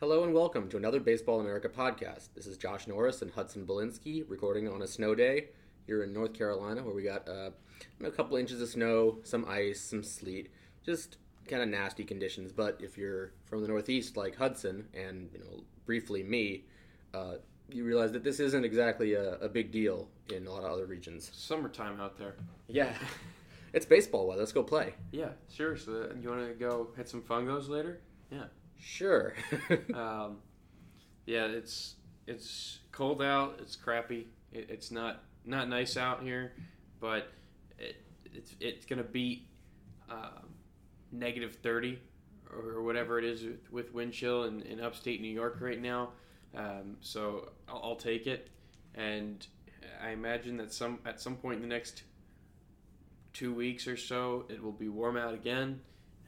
Hello and welcome to another Baseball America podcast. This is Josh Norris and Hudson Belinsky recording on a snow day here in North Carolina, where we got uh, a couple inches of snow, some ice, some sleet, just kind of nasty conditions. But if you're from the Northeast, like Hudson, and you know briefly me, uh, you realize that this isn't exactly a, a big deal in a lot of other regions. Summertime out there. Yeah, it's baseball weather. Let's go play. Yeah. So you want to go hit some fungos later? Yeah. Sure. Um, yeah, it's it's cold out. It's crappy. It, it's not not nice out here, but it, it's it's gonna beat um, negative thirty or whatever it is with, with wind chill in, in upstate New York right now. Um, so I'll, I'll take it, and I imagine that some at some point in the next two weeks or so, it will be warm out again.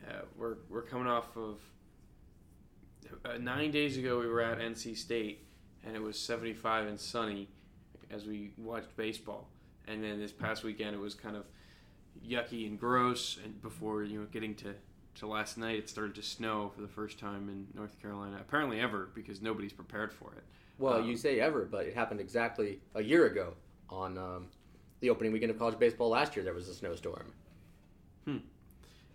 Uh, we're we're coming off of uh, nine days ago we were at NC State and it was 75 and sunny as we watched baseball. And then this past weekend it was kind of yucky and gross. And before you know getting to to last night, it started to snow for the first time in North Carolina, apparently ever, because nobody's prepared for it. well, Um, you say ever, but it happened exactly a year ago on um, the opening weekend of college baseball last year. There was a snowstorm. Hmm.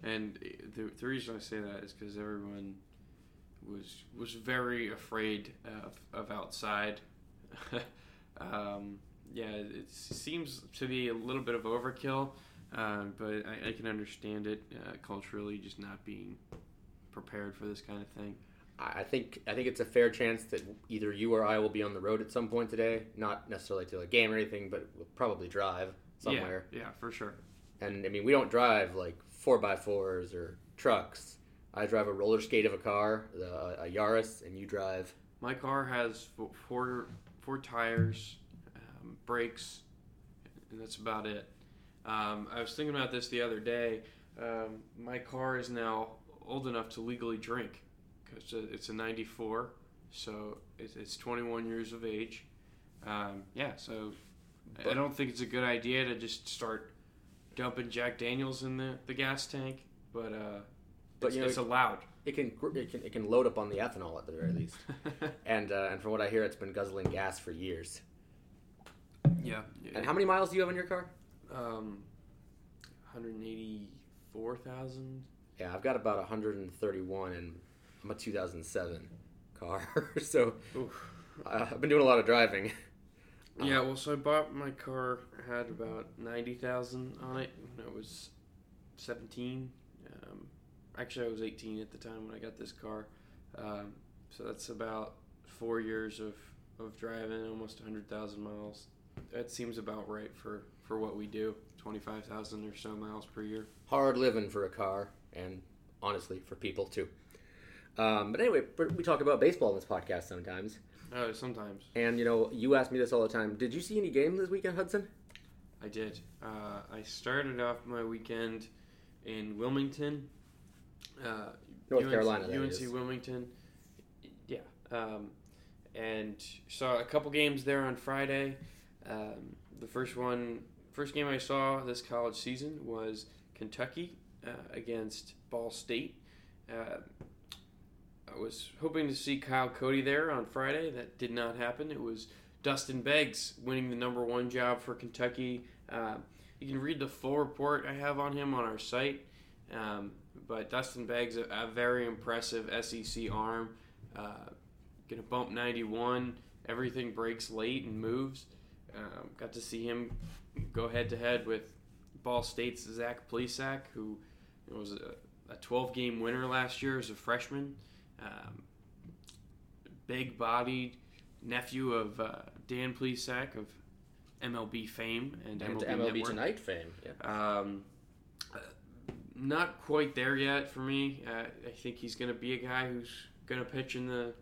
And the, the reason I say that is because everyone was was very afraid of, of outside. um, yeah, it seems to be a little bit of overkill, um, but I, I can understand it uh, culturally, just not being prepared for this kind of thing. I I think I think it's a fair chance that either you or I will be on the road at some point today. Not necessarily to a game or anything, but we'll probably drive somewhere. Yeah, yeah, for sure. And I mean, we don't drive like four by fours or trucks. I drive a roller skate of a car, the, a Yaris, and you drive. My car has four four tires, um, brakes, and that's about it. Um, I was thinking about this the other day. Um, my car is now old enough to legally drink because it's a '94, so it's, it's 21 years of age. Um, yeah, so I don't think it's a good idea to just start dumping Jack Daniels in the, the gas tank, but uh, But, it's, you know, it's allowed. It can it can it can load up on the ethanol at the very least. and uh, and from what I hear, it's been guzzling gas for years. yeah. And how many miles do you have on your car? Um, 184,000. Yeah, I've got about 131, and I'm a 2007 car, so uh, I've been doing a lot of driving. Yeah, well, so I bought my car had about 90,000 on it when I was 17. Actually, I was 18 at the time when I got this car. Um, so that's about four years of, of driving, almost 100,000 miles. That seems about right for, for what we do 25,000 or so miles per year. Hard living for a car, and honestly, for people too. Um, but anyway, we talk about baseball in this podcast sometimes. Oh, sometimes. And you know, you ask me this all the time. Did you see any games this weekend, Hudson? I did. Uh, I started off my weekend in Wilmington, uh, North UNC, Carolina, UNC. Wilmington. Yeah, um, and saw a couple games there on Friday. Um, the first one, first game I saw this college season was Kentucky uh, against Ball State. Uh, I was hoping to see Kyle Cody there on Friday. That did not happen. It was Dustin Beggs winning the number one job for Kentucky. Uh, you can read the full report I have on him on our site. Um, but Dustin Beggs, a, a very impressive SEC arm. Uh, gonna bump 91. Everything breaks late and moves. Um, got to see him go head to head with Ball State's Zach Plesac, who was a, a 12 game winner last year as a freshman. Um, big bodied nephew of uh, Dan Plesac of MLB fame and, And MLB, MLB. Tonight fame. Yeah. Um, not quite there yet for me. Uh, I think he's going to be a guy who's going to pitch in the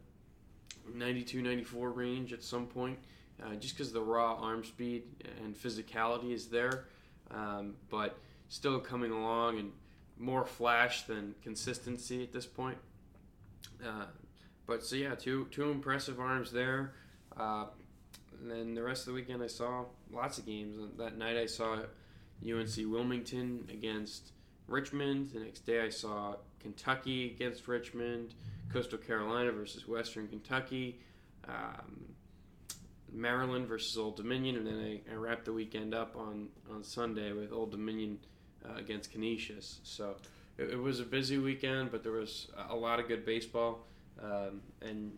92 94 range at some point, uh, just because the raw arm speed and physicality is there. Um, but still coming along and more flash than consistency at this point. Uh, but so, yeah, two, two impressive arms there. Uh, and then the rest of the weekend, I saw lots of games. That night, I saw UNC Wilmington against Richmond. The next day, I saw Kentucky against Richmond, Coastal Carolina versus Western Kentucky, um, Maryland versus Old Dominion, and then I, I wrapped the weekend up on, on Sunday with Old Dominion uh, against Canisius. So it, it was a busy weekend, but there was a lot of good baseball um, and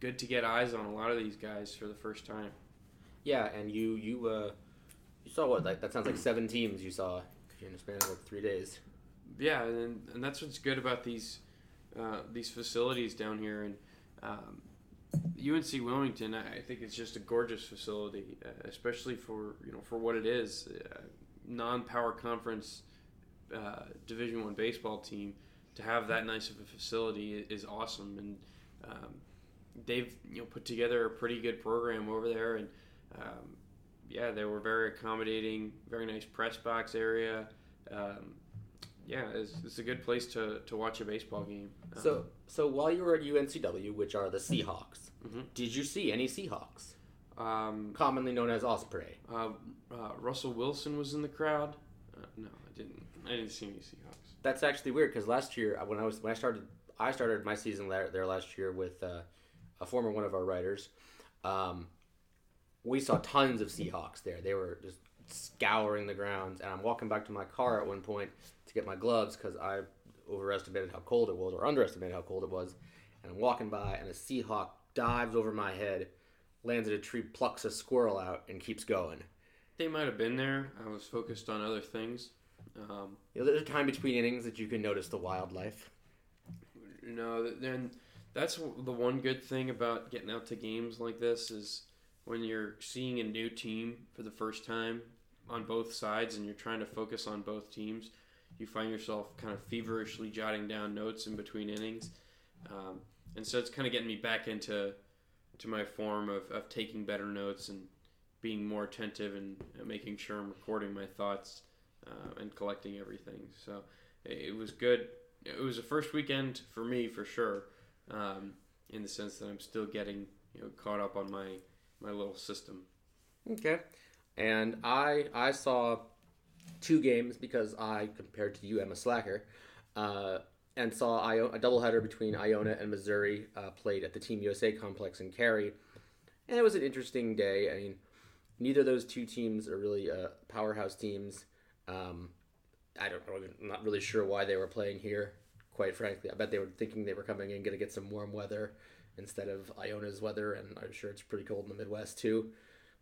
good to get eyes on a lot of these guys for the first time. Yeah, and you you uh you saw what like that sounds like seven teams you saw in a span of like three days. Yeah, and, and that's what's good about these uh, these facilities down here. And um, UNC Wilmington, I think it's just a gorgeous facility, uh, especially for you know for what it is, uh, non-power conference uh, Division One baseball team. To have that nice of a facility is awesome, and um, they've you know put together a pretty good program over there, and um, yeah, they were very accommodating, very nice press box area. Um, yeah, it's, it's a good place to, to watch a baseball game. Um, So so while you were at UNCW, which are the Seahawks, Mhm. did you see any Seahawks? um, Commonly known as Osprey. uh, uh, Russell Wilson was in the crowd. Uh, no, I didn't. I didn't see any Seahawks. That's actually weird because last year uh, when I was when I started I started my season there, there last year with uh, a former one of our writers. Um, we saw tons of Seahawks there. They were just scouring the grounds, and I'm walking back to my car at one point to get my gloves because I overestimated how cold it was or underestimated how cold it was. And I'm walking by, and a Seahawk dives over my head, lands at a tree, plucks a squirrel out, and keeps going. They might have been there. I was focused on other things. Um, You know, there's a time between innings that you can notice the wildlife. you know, then that's the one good thing about getting out to games like this is when you're seeing a new team for the first time on both sides and you're trying to focus on both teams, you find yourself kind of feverishly jotting down notes in between innings. Um, and so it's kind of getting me back into to my form of, of taking better notes and being more attentive and making sure I'm recording my thoughts uh, and collecting everything. So it was good. It was a first weekend for me for sure, um, in the sense that I'm still getting you know caught up on my my little system. Okay. And I I saw two games because I compared to you, I'm a slacker, uh, and saw Io- a doubleheader between Iona and Missouri uh, played at the Team USA complex in Cary, and it was an interesting day. I mean, neither of those two teams are really uh, powerhouse teams. Um, I don't know, I'm not really sure why they were playing here. Quite frankly, I bet they were thinking they were coming in going to get some warm weather instead of Iona's weather, and I'm sure it's pretty cold in the Midwest too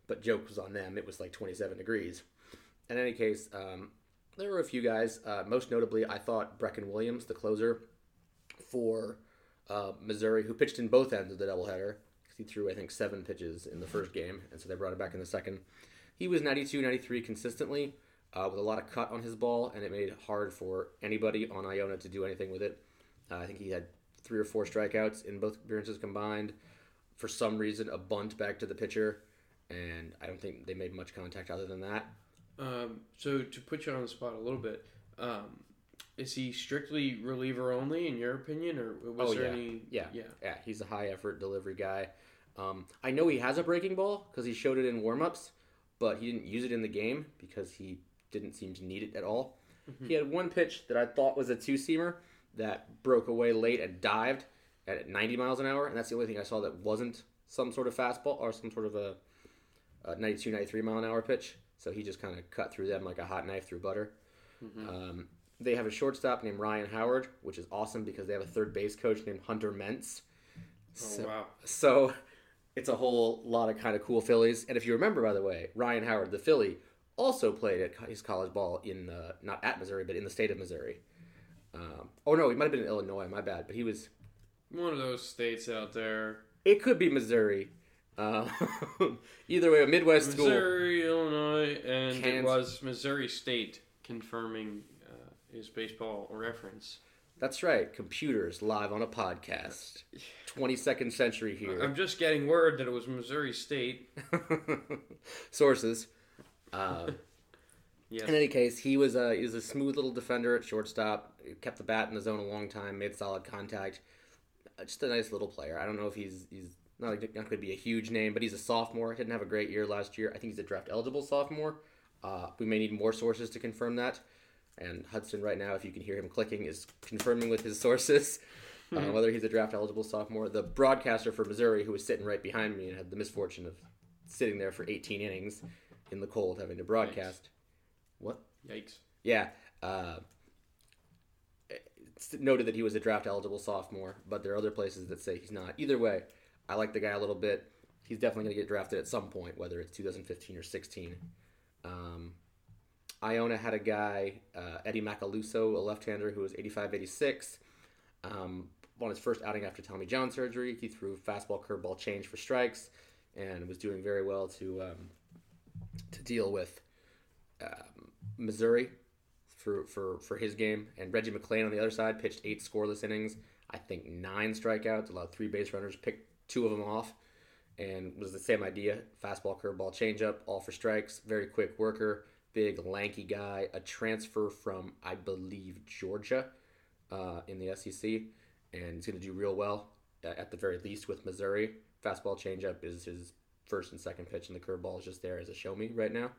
but joke was on them. It was like 27 degrees. In any case, um, there were a few guys. Uh, most notably, I thought Breckin Williams, the closer for uh, Missouri, who pitched in both ends of the doubleheader. He threw, I think, seven pitches in the first game, and so they brought him back in the second. He was 92, 93 consistently, uh, with a lot of cut on his ball, and it made it hard for anybody on Iona to do anything with it. Uh, I think he had three or four strikeouts in both appearances combined. For some reason, a bunt back to the pitcher and I don't think they made much contact other than that. Um, so to put you on the spot a little bit, um, is he strictly reliever only in your opinion, or was Oh, there yeah. any? Yeah, yeah. yeah, he's a high effort delivery guy. Um, I know he has a breaking ball because he showed it in warmups, but he didn't use it in the game because he didn't seem to need it at all. He had one pitch that I thought was a two seamer that broke away late and dived at 90 miles an hour, and that's the only thing I saw that wasn't some sort of fastball or some sort of a, a 92, 93 mile an hour pitch. So he just kind of cut through them like a hot knife through butter. Um, they have a shortstop named Ryan Howard, which is awesome because they have a third base coach named Hunter Mense. So, wow. So it's a whole lot of kind of cool Phillies. And if you remember, by the way, Ryan Howard, the Philly, also played at his college ball in uh, not at Missouri, but in the state of Missouri. Um, oh no, he might have been in Illinois. My bad. But he was. One of those states out there. It could be Missouri. Uh, either way, a Midwest school. Missouri, Illinois, and it was Missouri State confirming uh, his baseball reference. That's right. Computers live on a podcast. 22nd century here. I'm just getting word that it was Missouri State. Sources. Uh, Yes. In any case, he was a he was a smooth little defender at shortstop. He kept the bat in the zone a long time, made solid contact. Uh, Just a nice little player. I don't know if he's he's not, not going to be a huge name, but he's a sophomore. Didn't have a great year last year. I think he's a draft eligible sophomore. Uh, we may need more sources to confirm that. And Hudson, right now, if you can hear him clicking, is confirming with his sources uh, whether he's a draft eligible sophomore. The broadcaster for Missouri, who was sitting right behind me and had the misfortune of sitting there for 18 innings in the cold, having to broadcast. What? Yikes. Yeah. Uh, it's noted that he was a draft eligible sophomore, but there are other places that say he's not. Either way, I like the guy a little bit. He's definitely going to get drafted at some point, whether it's 2015 or 16. Um, Iona had a guy, uh, Eddie Macaluso, a left-hander who was 85 86. Um, on his first outing after Tommy John surgery, he threw fastball, curveball, change for strikes, and was doing very well to um, to deal with um, Missouri for, for, for his game. And Reggie McClain on the other side pitched eight scoreless innings. I think nine strikeouts, allowed three base runners, picked two of them off, and was the same idea: fastball, curveball, changeup, all for strikes. Very quick worker, big lanky guy, a transfer from I believe Georgia uh, in the SEC, and he's going to do real well uh, at the very least with Missouri. Fastball, changeup is his first and second pitch, and the curveball is just there as a show me right now.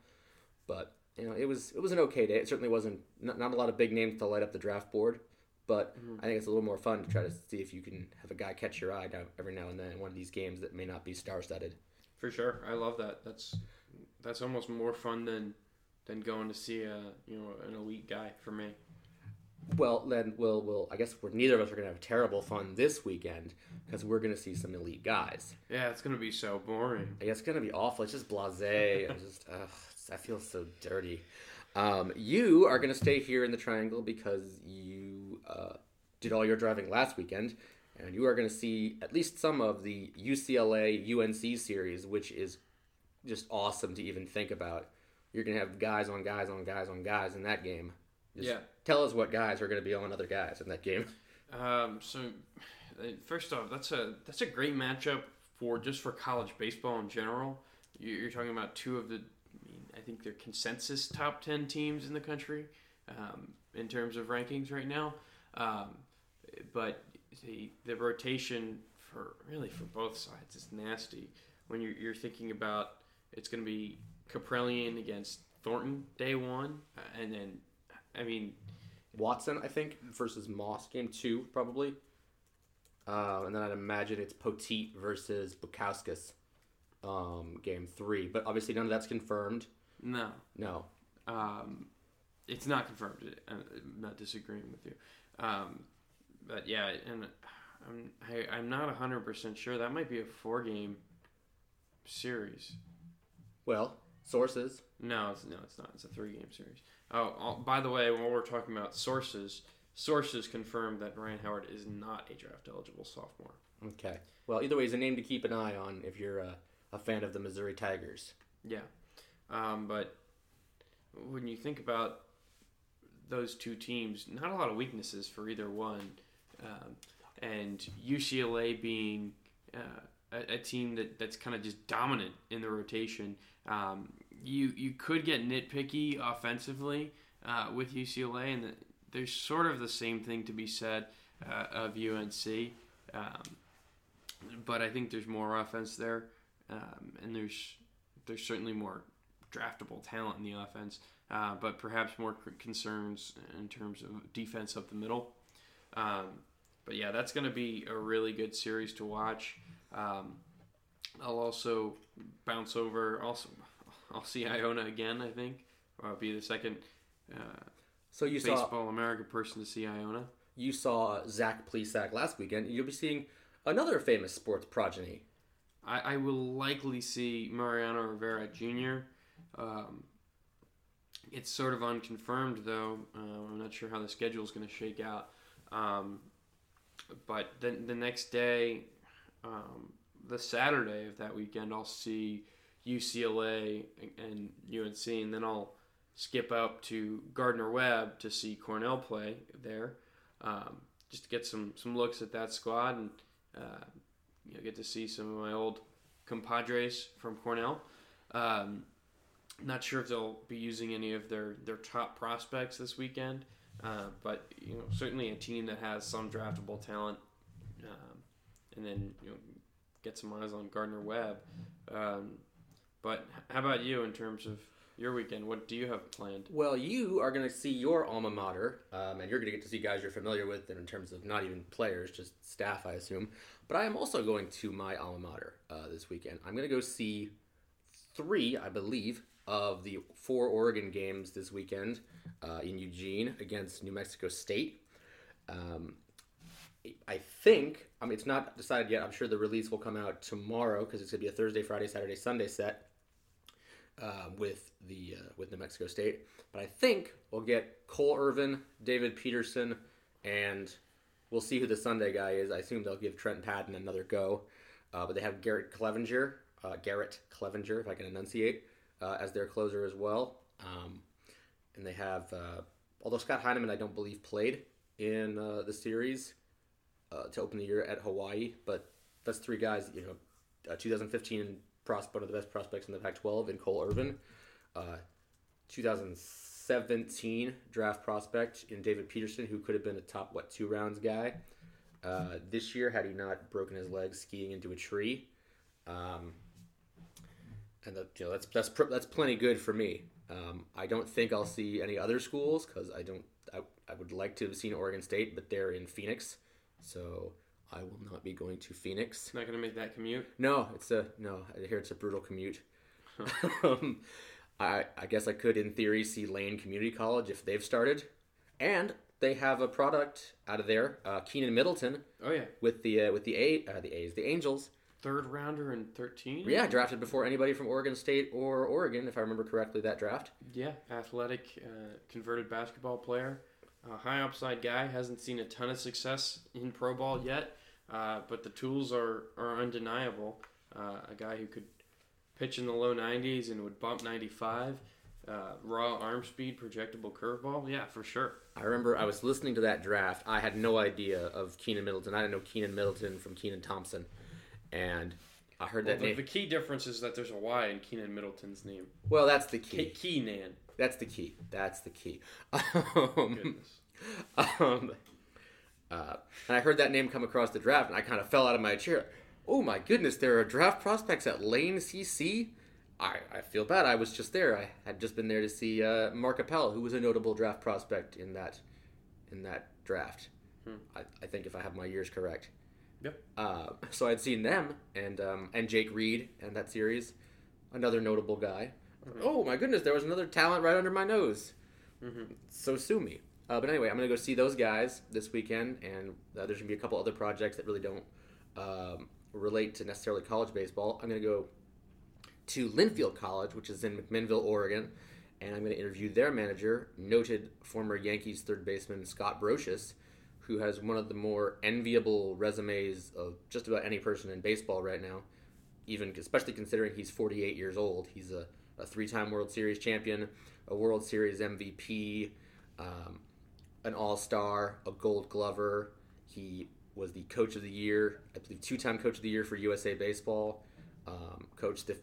But you know, it was it was an okay day. It certainly wasn't not, not a lot of big names to light up the draft board, but mm-hmm. I think it's a little more fun to try to see if you can have a guy catch your eye every now and then in one of these games that may not be star studded. For sure. I love that. That's that's almost more fun than than going to see a you know an elite guy for me. Well, then we'll we'll I guess we're, neither of us are gonna have terrible fun this weekend because we're gonna see some elite guys. Yeah, it's gonna be so boring. Yeah, It's gonna be awful. It's just blasé. just ugh, I feel so dirty. Um, you are gonna stay here in the triangle because you uh, did all your driving last weekend, and you are gonna see at least some of the UCLA UNC series, which is just awesome to even think about. You're gonna have guys on guys on guys on guys in that game. Just Yeah. Tell us what guys are gonna be on other guys in that game. Um, so first off, that's a that's a great matchup for just for college baseball in general. You're talking about two of the, I think they're consensus top ten teams in the country um, in terms of rankings right now. Um, but the the rotation for really for both sides is nasty. When you're, you're thinking about it's going to be Kaprielian against Thornton day one, uh, and then I mean Watson, I think, versus Moss, game two, probably. Uh, and then I'd imagine it's Poteet versus Bukauskas, um, game three. But obviously, none of that's confirmed. No, No. Um, it's not confirmed. I- I'm not disagreeing with you. Um, but yeah, and I'm I, I'm not hundred percent sure. That might be a four game series. Well, sources. No, it's no, it's not. It's a three game series. Oh, oh, by the way, while we're talking about sources, sources confirmed that Ryan Howard is not a draft eligible sophomore. Okay. Well, either way, he's a name to keep an eye on if you're a, a fan of the Missouri Tigers. Yeah, um, but when you think about those two teams, not a lot of weaknesses for either one, um, and UCLA being uh, a, a team that, that's kind of just dominant in the rotation. Um, you you could get nitpicky offensively uh, with UCLA, and the, there's sort of the same thing to be said uh, of UNC. Um, but I think there's more offense there, um, and there's there's certainly more draftable talent in the offense, uh, but perhaps more concerns in terms of defense up the middle. Um, but yeah, that's going to be a really good series to watch. Um, I'll also bounce over. Also, I'll see Iona again. I think I'll be the second uh, So you saw baseball America person to see Iona. you saw Zach Plesac last weekend. You'll be seeing another famous sports progeny. I, I will likely see Mariano Rivera Jr. Um, it's sort of unconfirmed, though. Uh, I'm not sure how the schedule is going to shake out. Um, but then the next day, um, the Saturday of that weekend, I'll see UCLA and UNC, and then I'll skip up to Gardner Webb to see Cornell play there, um, just to get some some looks at that squad and uh, you know, get to see some of my old compadres from Cornell. Um, not sure if they'll be using any of their, their top prospects this weekend, uh, but you know certainly a team that has some draftable talent, um, and then you know get some eyes on Gardner Webb. Um, but how about you in terms of your weekend? What do you have planned? Well, you are going to see your alma mater, um, and you're going to get to see guys you're familiar with, and in terms of not even players, just staff, I assume. But I am also going to my alma mater uh, this weekend. I'm going to go see three, I believe, of the four Oregon games this weekend uh, in Eugene against New Mexico State. Um, I think, I mean, it's not decided yet. I'm sure the release will come out tomorrow because it's going to be a Thursday, Friday, Saturday, Sunday set uh, with the uh, with New Mexico State. But I think we'll get Cole Irvin, David Peterson, and we'll see who the Sunday guy is. I assume they'll give Trent Patton another go. Uh, but they have Garrett Cleavinger, uh, Garrett Cleavinger, if I can enunciate, uh, as their closer as well. Um, and they have, uh, although Scott Heineman, I don't believe, played in the series to open the year at Hawaii, but that's three guys, you know, 2015 prospect, one of the best prospects in the Pac-12, in Cole Irvin. Uh, 2017 draft prospect in David Peterson, who could have been a top what two rounds guy. Uh, this year, had he not broken his leg skiing into a tree, um, and you know that's that's that's plenty good for me. Um, I don't think I'll see any other schools because I don't. I, I would like to have seen Oregon State, but they're in Phoenix, so I will not be going to Phoenix. Not going to make that commute. No, it's a no. I hear it's a brutal commute. um, I I guess I could, in theory, see Lane Community College if they've started, and they have a product out of there, uh, Keenan Middleton. Oh yeah, with the uh, with the A uh, the A's the Angels. Third rounder in thirteen. Yeah, drafted before anybody from Oregon State or Oregon, if I remember correctly, that draft. Yeah, athletic, uh, converted basketball player. A high upside guy hasn't seen a ton of success in pro ball yet, uh, but the tools are, are undeniable. Uh, a guy who could pitch in the low 90s and would bump 95. Uh, raw arm speed, projectable curveball. Yeah, for sure. I remember I was listening to that draft. I had no idea of Keenan Middleton. I didn't know Keenan Middleton from Kenan Thompson. And I heard well, that the, name. The key difference is that there's a Y in Keenan Middleton's name. Well, that's the key. K- Keenan. That's the key. That's the key. Um, Goodness. Um, uh, and I heard that name come across the draft, and I kind of fell out of my chair. Oh my goodness, there are draft prospects at Lane CC. I, I feel bad. I was just there. I had just been there to see uh, Mark Appel, who was a notable draft prospect in that in that draft. Hmm. I, I think if I have my years correct. Yep. Uh, so I'd seen them and um, and Jake Reed and that series, another notable guy. Mm-hmm. Oh my goodness, there was another talent right under my nose. Mm-hmm. So sue me. Uh, but anyway, I'm gonna go see those guys this weekend, and uh, there's gonna be a couple other projects that really don't um, relate to necessarily college baseball. I'm gonna go to Linfield College, which is in McMinnville, Oregon, and I'm gonna interview their manager, noted former Yankees third baseman Scott Brosius, who has one of the more enviable resumes of just about any person in baseball right now. Even especially considering he's 48 years old, he's a, a three-time World Series champion, a World Series MVP. Um, an All Star, a Gold Glover. He was the Coach of the Year, I believe, two-time Coach of the Year for USA Baseball. Um, coached the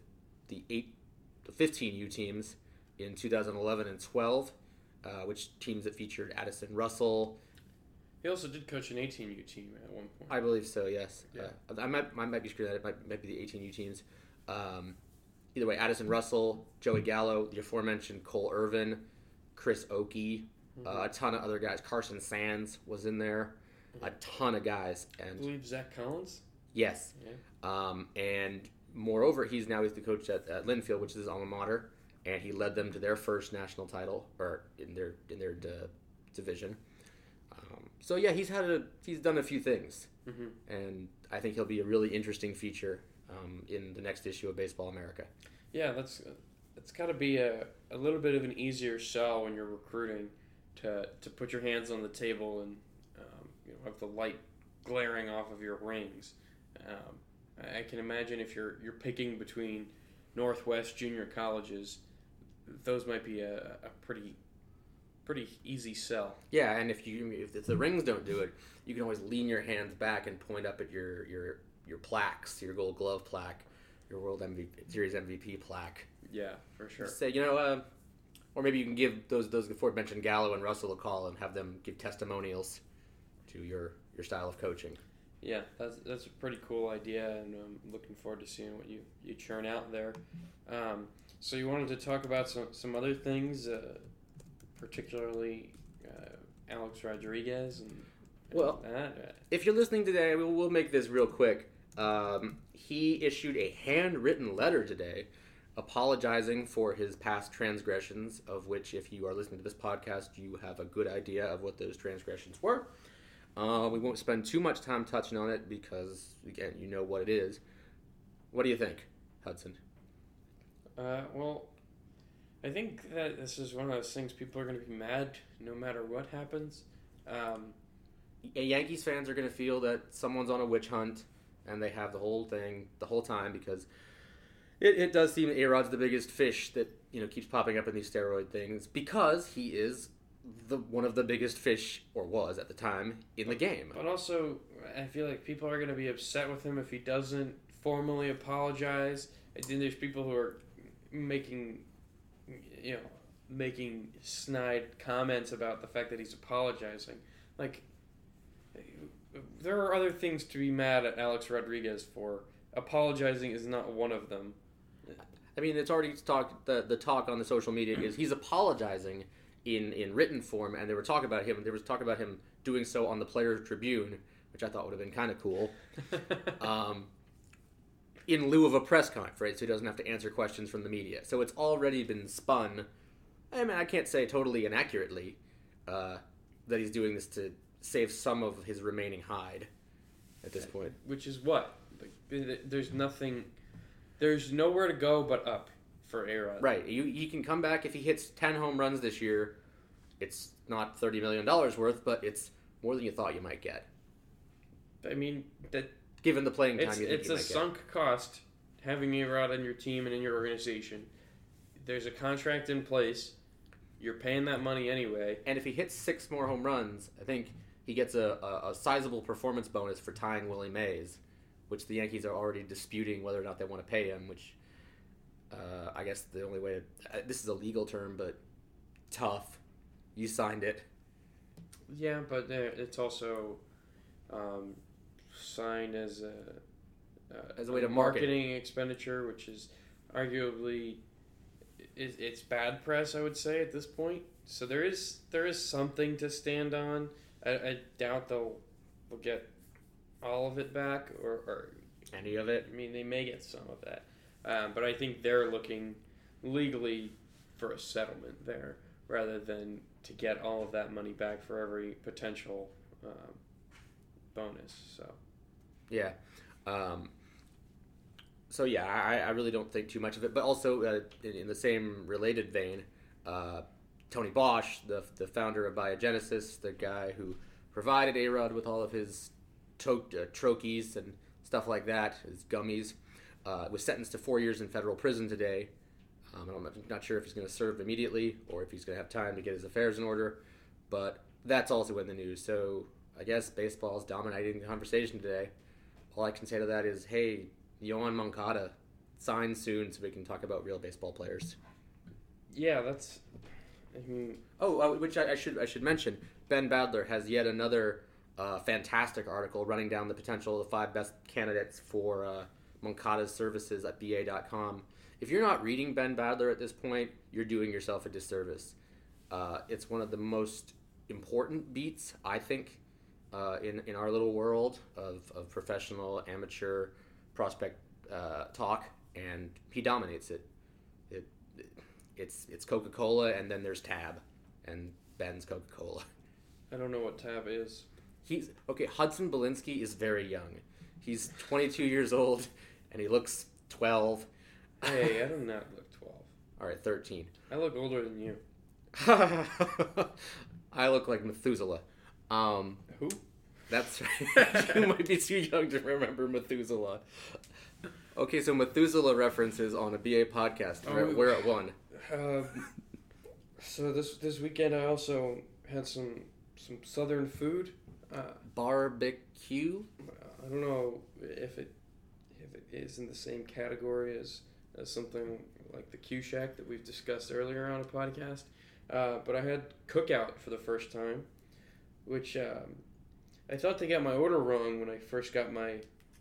the eight, the 15 U teams in 2011 and 12, uh, which teams that featured Addison Russell. He also did coach an 18U team at one point. I believe so. Yes. Yeah. Uh, I might I might be screwing that. It might, might be the 18 U teams. Um, either way, Addison Russell, Joey Gallo, the aforementioned Cole Irvin, Chris Okey, uh, a ton of other guys. Carson Sands was in there. A ton of guys, I and believe Zach Collins. yes, Yeah. um, and moreover, he's now he's the coach at, at Linfield, which is his alma mater, and he led them to their first national title, or in their in their d- division. So yeah, he's had a he's done a few things, Mhm. and I think he'll be a really interesting feature um, in the next issue of Baseball America. Yeah, that's that's got to be a, a little bit of an easier sell when you're recruiting to, to put your hands on the table and um, you know have the light glaring off of your rings. Um, I can imagine if you're you're picking between Northwest junior colleges, those might be a, a pretty pretty easy sell. Yeah, and if you if, the rings don't do it, you can always lean your hands back and point up at your your your plaques, your Gold Glove plaque, your World MVP, Series MVP plaque. Yeah, for sure. Say, you know, uh, or maybe you can give those those before mentioned Gallo and Russell a call and have them give testimonials to your your style of coaching. Yeah, that's that's a pretty cool idea, and I'm looking forward to seeing what you, you churn out there. Um, so you wanted to talk about some some other things, uh, particularly uh, Alex Rodriguez and, and Well, that. If you're listening today, we'll, we'll make this real quick. Um, he issued a handwritten letter today apologizing for his past transgressions, of which, if you are listening to this podcast, you have a good idea of what those transgressions were. Uh, we won't spend too much time touching on it because, again, you know what it is. What do you think, Hudson? Uh, well, I think that this is one of those things people are going to be mad no matter what happens. Um, Yankees fans are going to feel that someone's on a witch hunt and they have the whole thing the whole time because it, it does seem that A-Rod's the biggest fish that you know keeps popping up in these steroid things because he is the one of the biggest fish or was at the time in the game. But also, I feel like people are going to be upset with him if he doesn't formally apologize. I think there's people who are making, you know, making snide comments about the fact that he's apologizing. Like, there are other things to be mad at Alex Rodriguez for. Apologizing is not one of them. I mean, it's already talked. The the talk on the social media is he's apologizing in in written form, and they were talking about him. There was talk about him doing so on the Players Tribune, which I thought would have been kind of cool. um, in lieu of a press conference, so he doesn't have to answer questions from the media. So it's already been spun. I mean, I can't say totally inaccurately uh, that he's doing this to save some of his remaining hide at this point. Which is what? Like, there's nothing. There's nowhere to go but up for A-Rod. Right. You he can come back if he hits ten home runs this year. It's not thirty million dollars worth, but it's more than you thought you might get, I mean that given the playing time it's you think it's you a sunk cost having A-Rod on your team and in your organization. There's a contract in place. You're paying that money anyway. And if he hits six more home runs, I think he gets a, a, a sizable performance bonus for tying Willie Mays, which the Yankees are already disputing whether or not they want to pay him. Which uh, I guess the only way to, uh, this is a legal term, but tough. You signed it. Yeah, but it's also um, signed as a, uh, As a way to market. marketing expenditure, which is arguably it, it's bad press. I would say at this point. So there is there is something to stand on. I, I doubt they'll will get all of it back, or, or Any of it? I mean they may get some of that, um, but I think they're looking legally for a settlement there rather than to get all of that money back for every potential um, bonus. So Yeah. Um, so yeah, I, I really don't think too much of it. But also, uh, in, in the same related vein, uh, Tony Bosch, the the founder of Biogenesis, the guy who provided Arod with all of his to- uh, troches and stuff like that, his gummies, uh, was sentenced to four years in federal prison today. Um, I'm not, not sure if he's going to serve immediately or if he's going to have time to get his affairs in order, but that's also in the news. So I guess baseball is dominating the conversation today. All I can say to that is, hey, Yoan Moncada, sign soon so we can talk about real baseball players. yeah, that's. I mean, Oh, uh, which I, I should I should mention, Ben Badler has yet another uh, fantastic article running down the potential of the five best candidates for uh, Moncada's services at BA.com. If you're not reading Ben Badler at this point, you're doing yourself a disservice. Uh, it's one of the most important beats, I think, uh, in in our little world of, of professional amateur prospect uh, talk, and he dominates it. It, it's it's Coca Cola, and then there's Tab, and Ben's Coca Cola. I don't know what tab is. He's okay. Hudson Belinsky is very young. He's 22 years old, and he looks 12. Hey, I do not look 12. All right, 13. I look older than you. I look like Methuselah. Um, Who? that's right. you might be too young to remember Methuselah. Okay, so Methuselah references on a BA podcast. We're, Oh. we're at one. Um, so this this weekend I also had some some southern food. Uh, Barbecue? I don't know if it if it is in the same category as, as something like the Q Shack that we've discussed earlier on a podcast. Uh, but I had cookout for the first time, which um, I thought they got my order wrong when I first got my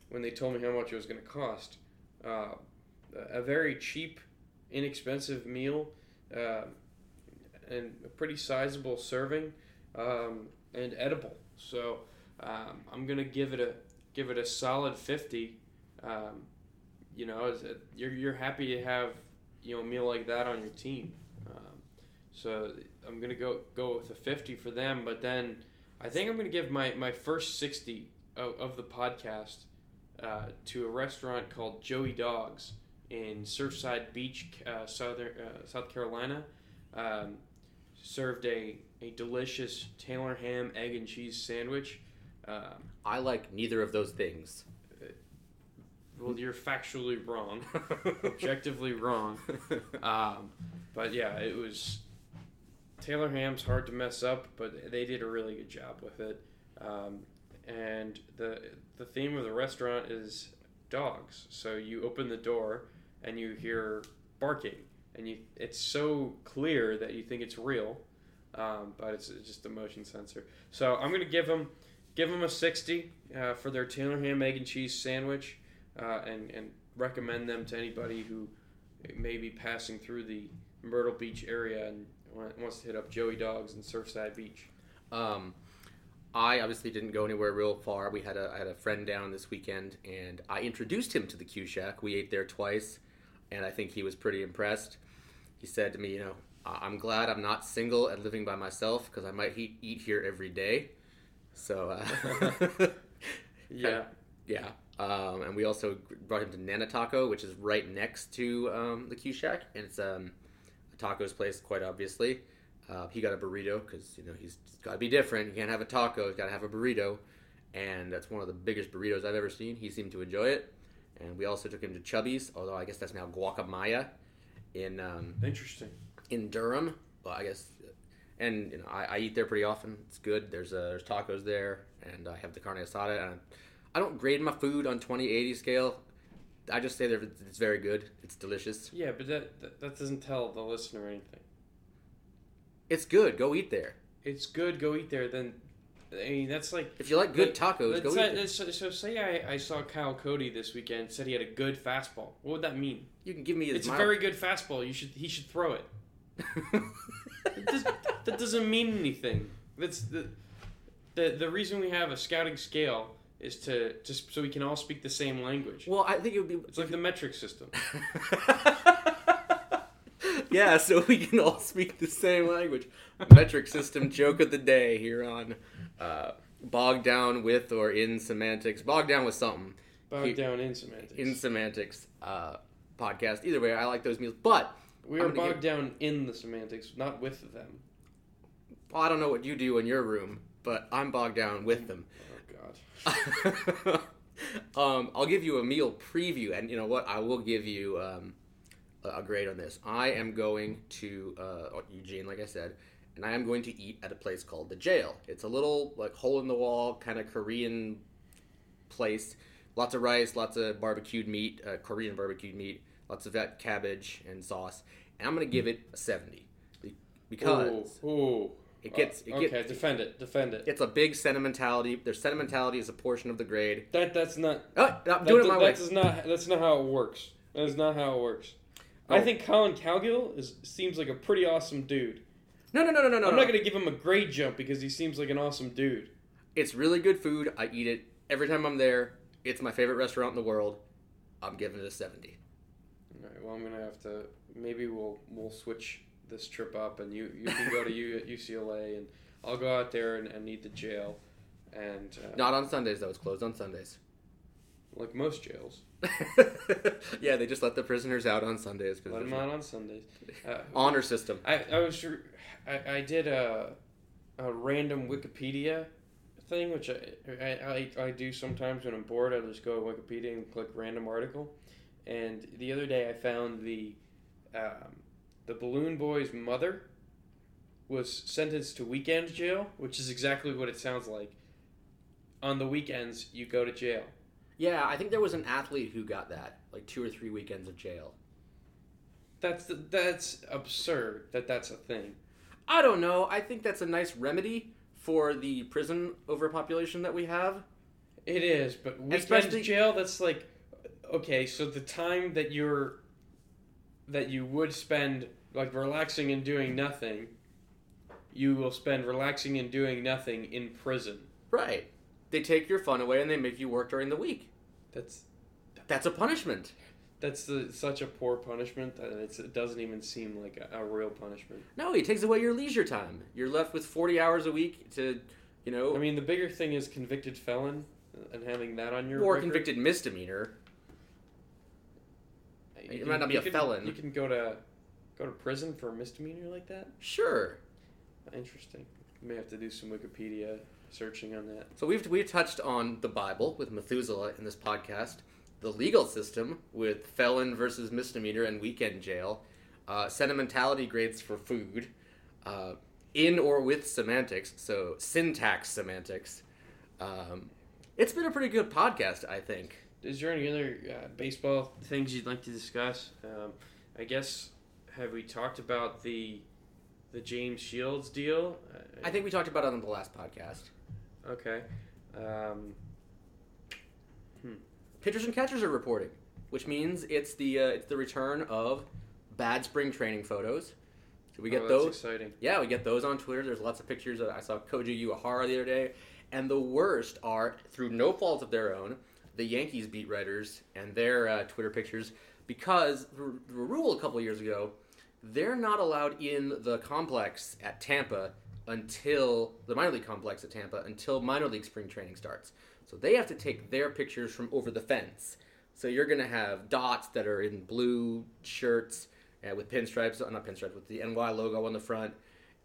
when they told me how much it was going to cost. Uh, a very cheap, inexpensive meal, uh, and a pretty sizable serving, um, and edible. So um, I'm gonna give it a give it a solid fifty. Um, you know, it, you're you're happy to have you know a meal like that on your team. Um, so I'm gonna go go with a fifty for them, but then I think I'm gonna give my my first sixty of, of the podcast uh, to a restaurant called Joey Dogs in Surfside Beach, uh, southern uh, South Carolina. Um, served a, a delicious Taylor ham egg and cheese sandwich. Um, I like neither of those things. well, you're factually wrong, objectively wrong. Um, but yeah, it was Taylor ham's hard to mess up, but they did a really good job with it. Um, and the the theme of the restaurant is dogs. So you open the door and you hear barking, and you it's so clear that you think it's real, um, but it's just a motion sensor. So I'm gonna give them give them a sixty uh, for their Taylor ham egg and cheese sandwich, uh, and and recommend them to anybody who may be passing through the Myrtle Beach area and wants to hit up Joey Dogs and Surfside Beach. Um, I obviously didn't go anywhere real far. We had a I had a friend down this weekend, and I introduced him to the Q Shack. We ate there twice, and I think he was pretty impressed. He said to me, "You know, "I- I'm glad I'm not single and living by myself because I might eat, eat here every day." So, uh, Yeah. yeah. Um, and we also brought him to Nana Taco, which is right next to um, the Q Shack, and it's um, a tacos place, quite obviously. Uh, he got a burrito because you know he's got to be different. You can't have a taco; he's got to have a burrito, and that's one of the biggest burritos I've ever seen. He seemed to enjoy it, and we also took him to Chubby's, although I guess that's now Guacamaya in um, Interesting. in Durham. Well, I guess, and you know, I, I eat there pretty often. It's good. There's uh, there's tacos there, and I have the carne asada. And I don't grade my food on 2080 scale. I just say that it's very good. It's delicious. Yeah, but that, that that doesn't tell the listener anything. It's good. Go eat there. It's good. Go eat there. Then, I mean, that's like If you like good Let- tacos, go eat there. So, so say I, I saw Kyle Cody this weekend. Said he had a good fastball. What would that mean? You can give me his It's a very good fastball. You should he should throw it. It does, that doesn't mean anything. That's the, the the reason we have a scouting scale is to just so we can all speak the same language. well, I think it would be. It's like the metric system. yeah, so we can all speak the same language. Metric system joke of the day here on uh, Bogged Down with or in Semantics. Bogged Down with something. Bogged He- down in semantics. In Semantics uh, podcast. Either way, I like those meals. But we are bogged down in the semantics, not with them. well, I don't know what you do in your room, but I'm bogged down with them. Um, I'll give you a meal preview, and you know what? I will give you um, a a grade on this. I am going to uh, Eugene, like I said, and I am going to eat at a place called the Jail. It's a little like hole in the wall kind of Korean place. Lots of rice, lots of barbecued meat, uh, Korean barbecued meat, lots of that cabbage and sauce. And I'm gonna give it a 70 because Ooh, ooh. It gets it oh, okay, gets defend it. Defend it. it's a big sentimentality. Their sentimentality is a portion of the grade. That that's not. Oh, I'm That, doing it that, my way. That's not. That's not how it works. That is not how it works. I Oh. think Collin Cowgill is seems like a pretty awesome dude. No, no, no, no, no, no. I'm no. not gonna give him a grade jump because he seems like an awesome dude. It's really good food. I eat it every time I'm there. It's my favorite restaurant in the world. I'm giving it a 70. All right. Well, I'm gonna have to. Maybe we'll we'll switch this trip up, and you you can go to U, UCLA, and I'll go out there and, and eat the jail. And uh, Not on Sundays though. It's closed on Sundays. like most jails. yeah, they just let the prisoners out on Sundays Let them out on Sundays. Uh, honor system. I, I was re- I, I did a a random Wikipedia thing, which I, I, I, I do sometimes when I'm bored. I just go to Wikipedia and click random article. And the other day I found the um, the Balloon Boy's mother was sentenced to weekend jail, which is exactly what it sounds like. On the weekends, you go to jail. Yeah, I think there was an athlete who got that, like two or three weekends of jail. That's the, that's absurd that that's a thing. I don't know. I think that's a nice remedy for the prison overpopulation that we have. It is, but weekend Especially- jail. That's like okay. So the time that you're that you would spend like relaxing and doing nothing, you will spend relaxing and doing nothing in prison. Right. They take your fun away and they make you work during the week. That's That's a punishment. that's the, such a poor punishment that it's, it doesn't even seem like a, a real punishment. No, it takes away your leisure time. You're left with 40 hours a week to, you know, I mean, the bigger thing is convicted felon and having that on your or record. convicted misdemeanor. You It might not be a can- felon. You can go to go to prison for a misdemeanor like that. Sure. Interesting. May have to do some Wikipedia searching on that. So we've we've touched on the Bible with Methuselah in this podcast, the legal system with felon versus misdemeanor and weekend jail, uh, sentimentality grades for food, uh, in or with semantics, so syntax semantics. Um, it's been a pretty good podcast, I think. Is there any other uh, baseball things you'd like to discuss? Um, I guess have we talked about the the James Shields deal? I think we talked about it on the last podcast. okay. Um, Pitchers and catchers are reporting, which means it's the uh, it's the return of bad spring training photos. So we get oh, that's those. exciting. Yeah, we get those on Twitter. There's lots of pictures. That I saw Koji Uehara the other day, and the worst are through no fault of their own, the Yankees beat writers and their uh, Twitter pictures because the, rule a couple years ago, they're not allowed in the complex at Tampa until the minor league complex at Tampa until minor league spring training starts. So they have to take their pictures from over the fence. So you're gonna have dots that are in blue shirts and with pinstripes, uh, not pinstripes, with the NY logo on the front,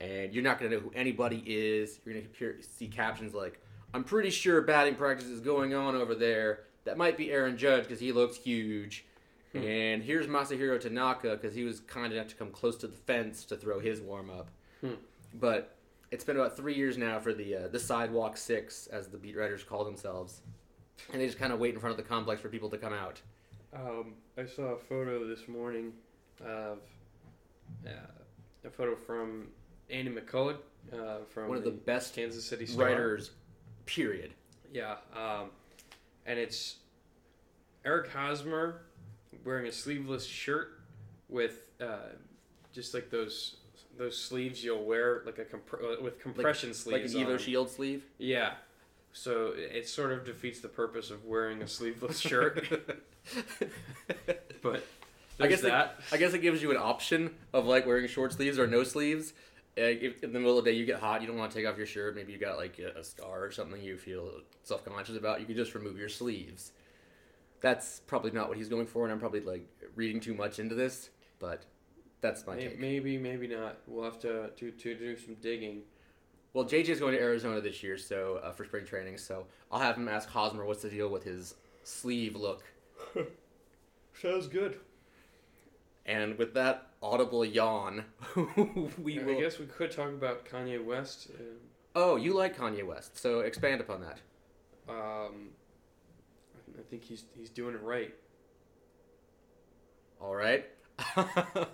and you're not gonna know who anybody is. You're gonna see captions like, "I'm pretty sure batting practice is going on over there. That might be Aaron Judge because he looks huge." And here's Masahiro Tanaka because he was kind enough to come close to the fence to throw his warm up. But it's been about three years now for the uh, the sidewalk six, as the beat writers call themselves, and they just kind of wait in front of the complex for people to come out. Um, I saw a photo this morning of uh, a photo from Andy McCullough uh, from One of the best Kansas City Star. Writers, period. Yeah, um, and it's Eric Hosmer wearing a sleeveless shirt with uh, just like those those sleeves you'll wear like a compr- uh, with compression like sleeves. Like an Evo on. Shield sleeve. Yeah. So it sort of defeats the purpose of wearing a sleeveless shirt. but I guess that. It, I guess it gives you an option of like wearing short sleeves or no sleeves. If in the middle of the day you get hot, you don't want to take off your shirt. Maybe you got like a, a scar or something you feel self conscious about. You can just remove your sleeves. That's probably not what he's going for, and I'm probably like reading too much into this. But that's my May- take. Maybe, maybe not. We'll have to to, to do some digging. Well, JJ's going to Arizona this year, so uh, for spring training. So I'll have him ask Hosmer what's the deal with his sleeve look. Sounds good. And with that audible yawn, we I will. guess we could talk about Kanye West. Oh, you like Kanye West, so expand upon that. Um, I think he's he's doing it right. All right.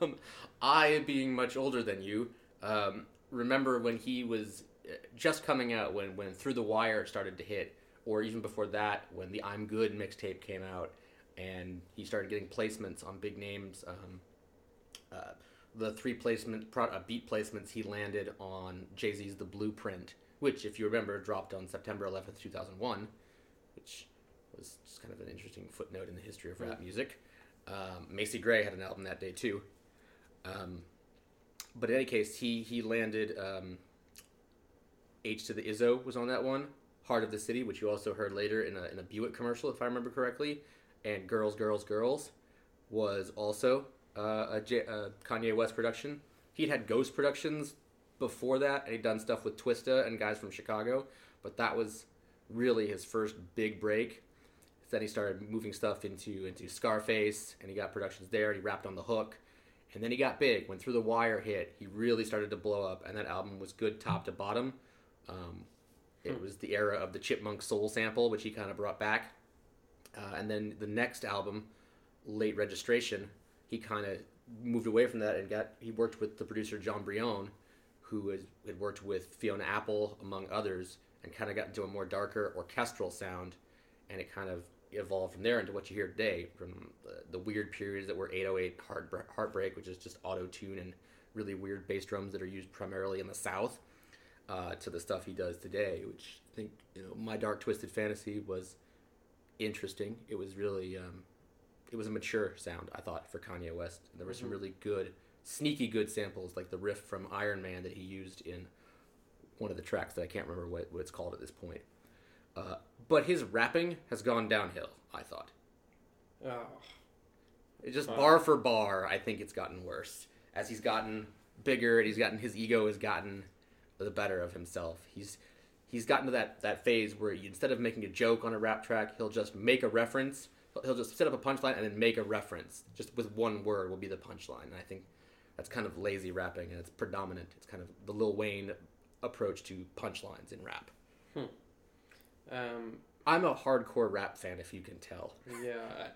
Um, I, being much older than you, um, remember when he was uh, just coming out, when, when Through the Wire started to hit, or even before that, when the I'm Good mixtape came out, and he started getting placements on big names. Um, uh, the three placement pro- uh, beat placements he landed on Jay Z's The Blueprint, which, if you remember, dropped on September 11th, 2001, which was just kind of an interesting footnote in the history of rap music. Um, Macy Gray had an album that day too. Um, but in any case, he he landed um, H to the Izzo was on that one. Heart of the City, which you also heard later in a, in a Buick commercial, if I remember correctly, and Girls, Girls, Girls was also uh, a, J- a Kanye West production. He'd had Ghost Productions before that, and he'd done stuff with Twista and guys from Chicago, but that was really his first big break. Then he started moving stuff into into Scarface, and he got productions there. And he rapped on the hook, and then he got big. When Through the Wire hit, he really started to blow up, and that album was good top to bottom. Um, it was the era of the Chipmunk Soul sample, which he kind of brought back. Uh, and then the next album, Late Registration, he kind of moved away from that and got he worked with the producer Jon Brion, who had worked with Fiona Apple among others, and kind of got into a more darker orchestral sound, and it kind of evolved from there into what you hear today, from the, the weird periods that were 808 Heart, Heartbreak, which is just auto tune and really weird bass drums that are used primarily in the South, uh, to the stuff he does today, which I think you know my dark twisted fantasy was interesting. It was really um, it was a mature sound I thought for Kanye West. There were some really good, sneaky good samples like the riff from Iron Man that he used in one of the tracks that I can't remember what, what it's called at this point. Uh, but his rapping has gone downhill. I thought Oh, it just bar for bar. I think it's gotten worse as he's gotten bigger and he's gotten his ego has gotten the better of himself. He's he's gotten to that that phase where he, instead of making a joke on a rap track, he'll just make a reference. He'll- just set up a punchline and then make a reference. Just with one word will be the punchline. And I think that's kind of lazy rapping and it's predominant. It's kind of the Lil Wayne approach to punchlines in rap. um, I'm a hardcore rap fan, if you can tell. yeah, I, I-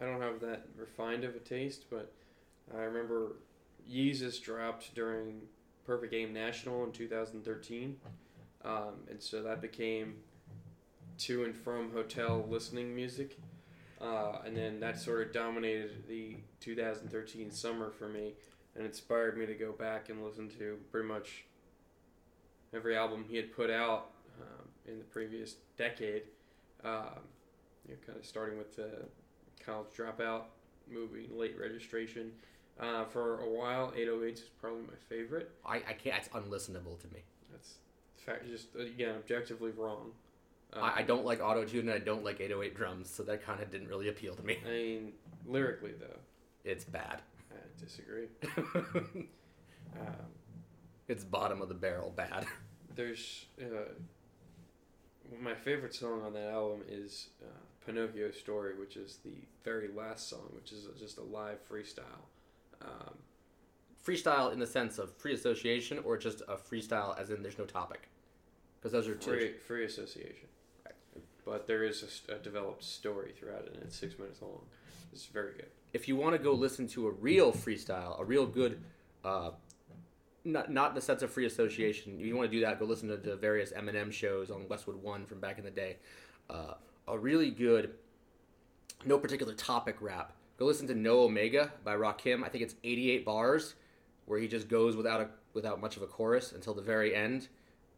I don't have that refined of a taste, but I remember Yeezus dropped during Perfect Game National in 2013, um, and so that became to and from hotel listening music, uh, and then that sort of dominated the 2013 summer for me, and inspired me to go back and listen to pretty much every album he had put out um, in the previous decade. Um, you know, kind of starting with the college dropout movie, late registration. Uh, for a while, 808s is probably my favorite. I, I can't. It's unlistenable to me. That's fact, just again objectively wrong. Um, I, I don't like auto tune and I don't like 808 drums, so that kind of didn't really appeal to me. I mean, lyrically though, It's bad. I disagree. Um, it's bottom of the barrel bad. there's uh, my favorite song on that album is uh, Pinocchio Story, which is the very last song, which is just a live freestyle. Um, Freestyle in the sense of free association or just a freestyle as in there's no topic? Because those are two. free, free association. But there is a developed story throughout it, and it's six minutes long. It's very good. If you want to go listen to a real freestyle, a real good, uh, not not the sense of free association. If you want to do that? Go listen to the various Eminem shows on Westwood One from back in the day. Uh, a really good, no particular topic rap. Go listen to No Omega by Rakim. I think it's 88 bars, where he just goes without a without much of a chorus until the very end,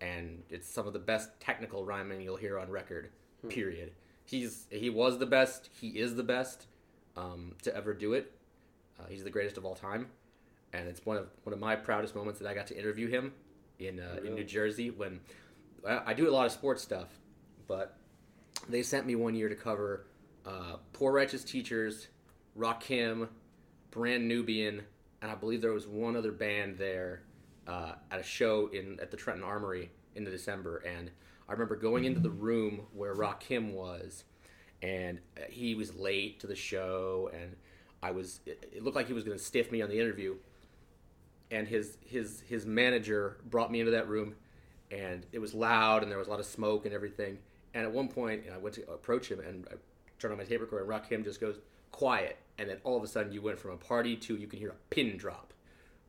and it's some of the best technical rhyming you'll hear on record. Period. He's he was the best. He is the best um, to ever do it. Uh, he's the greatest of all time, and it's one of one of my proudest moments that I got to interview him in uh, in New Jersey when I, I do a lot of sports stuff, but they sent me one year to cover uh, Poor Righteous Teachers, Rakim, Brand Nubian, and I believe there was one other band there uh, at a show in at the Trenton Armory in the December, and I remember going into the room where Rakim was, and uh, he was late to the show, and I was it, it looked like he was going to stiff me on the interview, and his his his manager brought me into that room, and it was loud, and there was a lot of smoke and everything, and at one point I went to approach him, and I turned on my tape recorder, and Rakim just goes quiet, and then all of a sudden you went from a party to you can hear a pin drop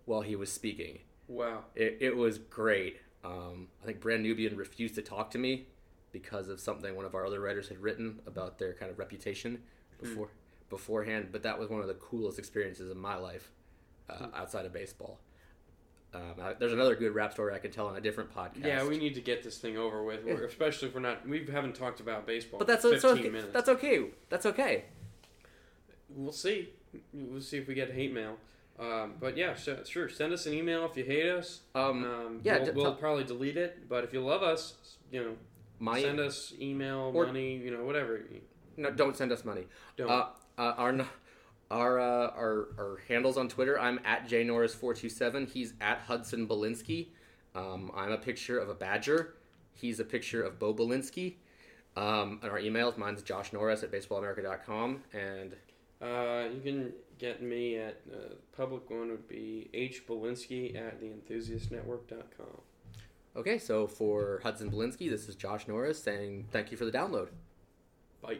while he was speaking. Wow. It, it was great. Um, I think Brand Nubian refused to talk to me because of something one of our other writers had written about their kind of reputation before beforehand. But that was one of the coolest experiences of my life uh, outside of baseball. Um, I, there's another good rap story I can tell on a different podcast. Yeah, we need to get this thing over with, We're- especially if we're not. We haven't talked about baseball. But that's for that's 15 okay. minutes. That's okay. That's okay. We'll see. We'll see if we get hate mail. Um, but yeah, so, sure. Send us an email if you hate us. Um, Um, yeah, we'll, d- we'll tell- probably delete it. But if you love us, you know, My- send us email, Or- money, you know, whatever. No, don't send us money. Don't. Uh, uh, our our, uh, our our handles on Twitter. I'm at jnorris427. He's at Hudson Belinsky. Um, I'm a picture of a badger. He's a picture of Bo Belinsky. Um, and our emails, mine's Josh Norris at baseballamerica.com. And Uh, you can get me at uh, public one would be h Belinsky at theenthusiastnetwork.com. okay, so for Hudson Belinsky, this is Josh Norris saying thank you for the download. Bye.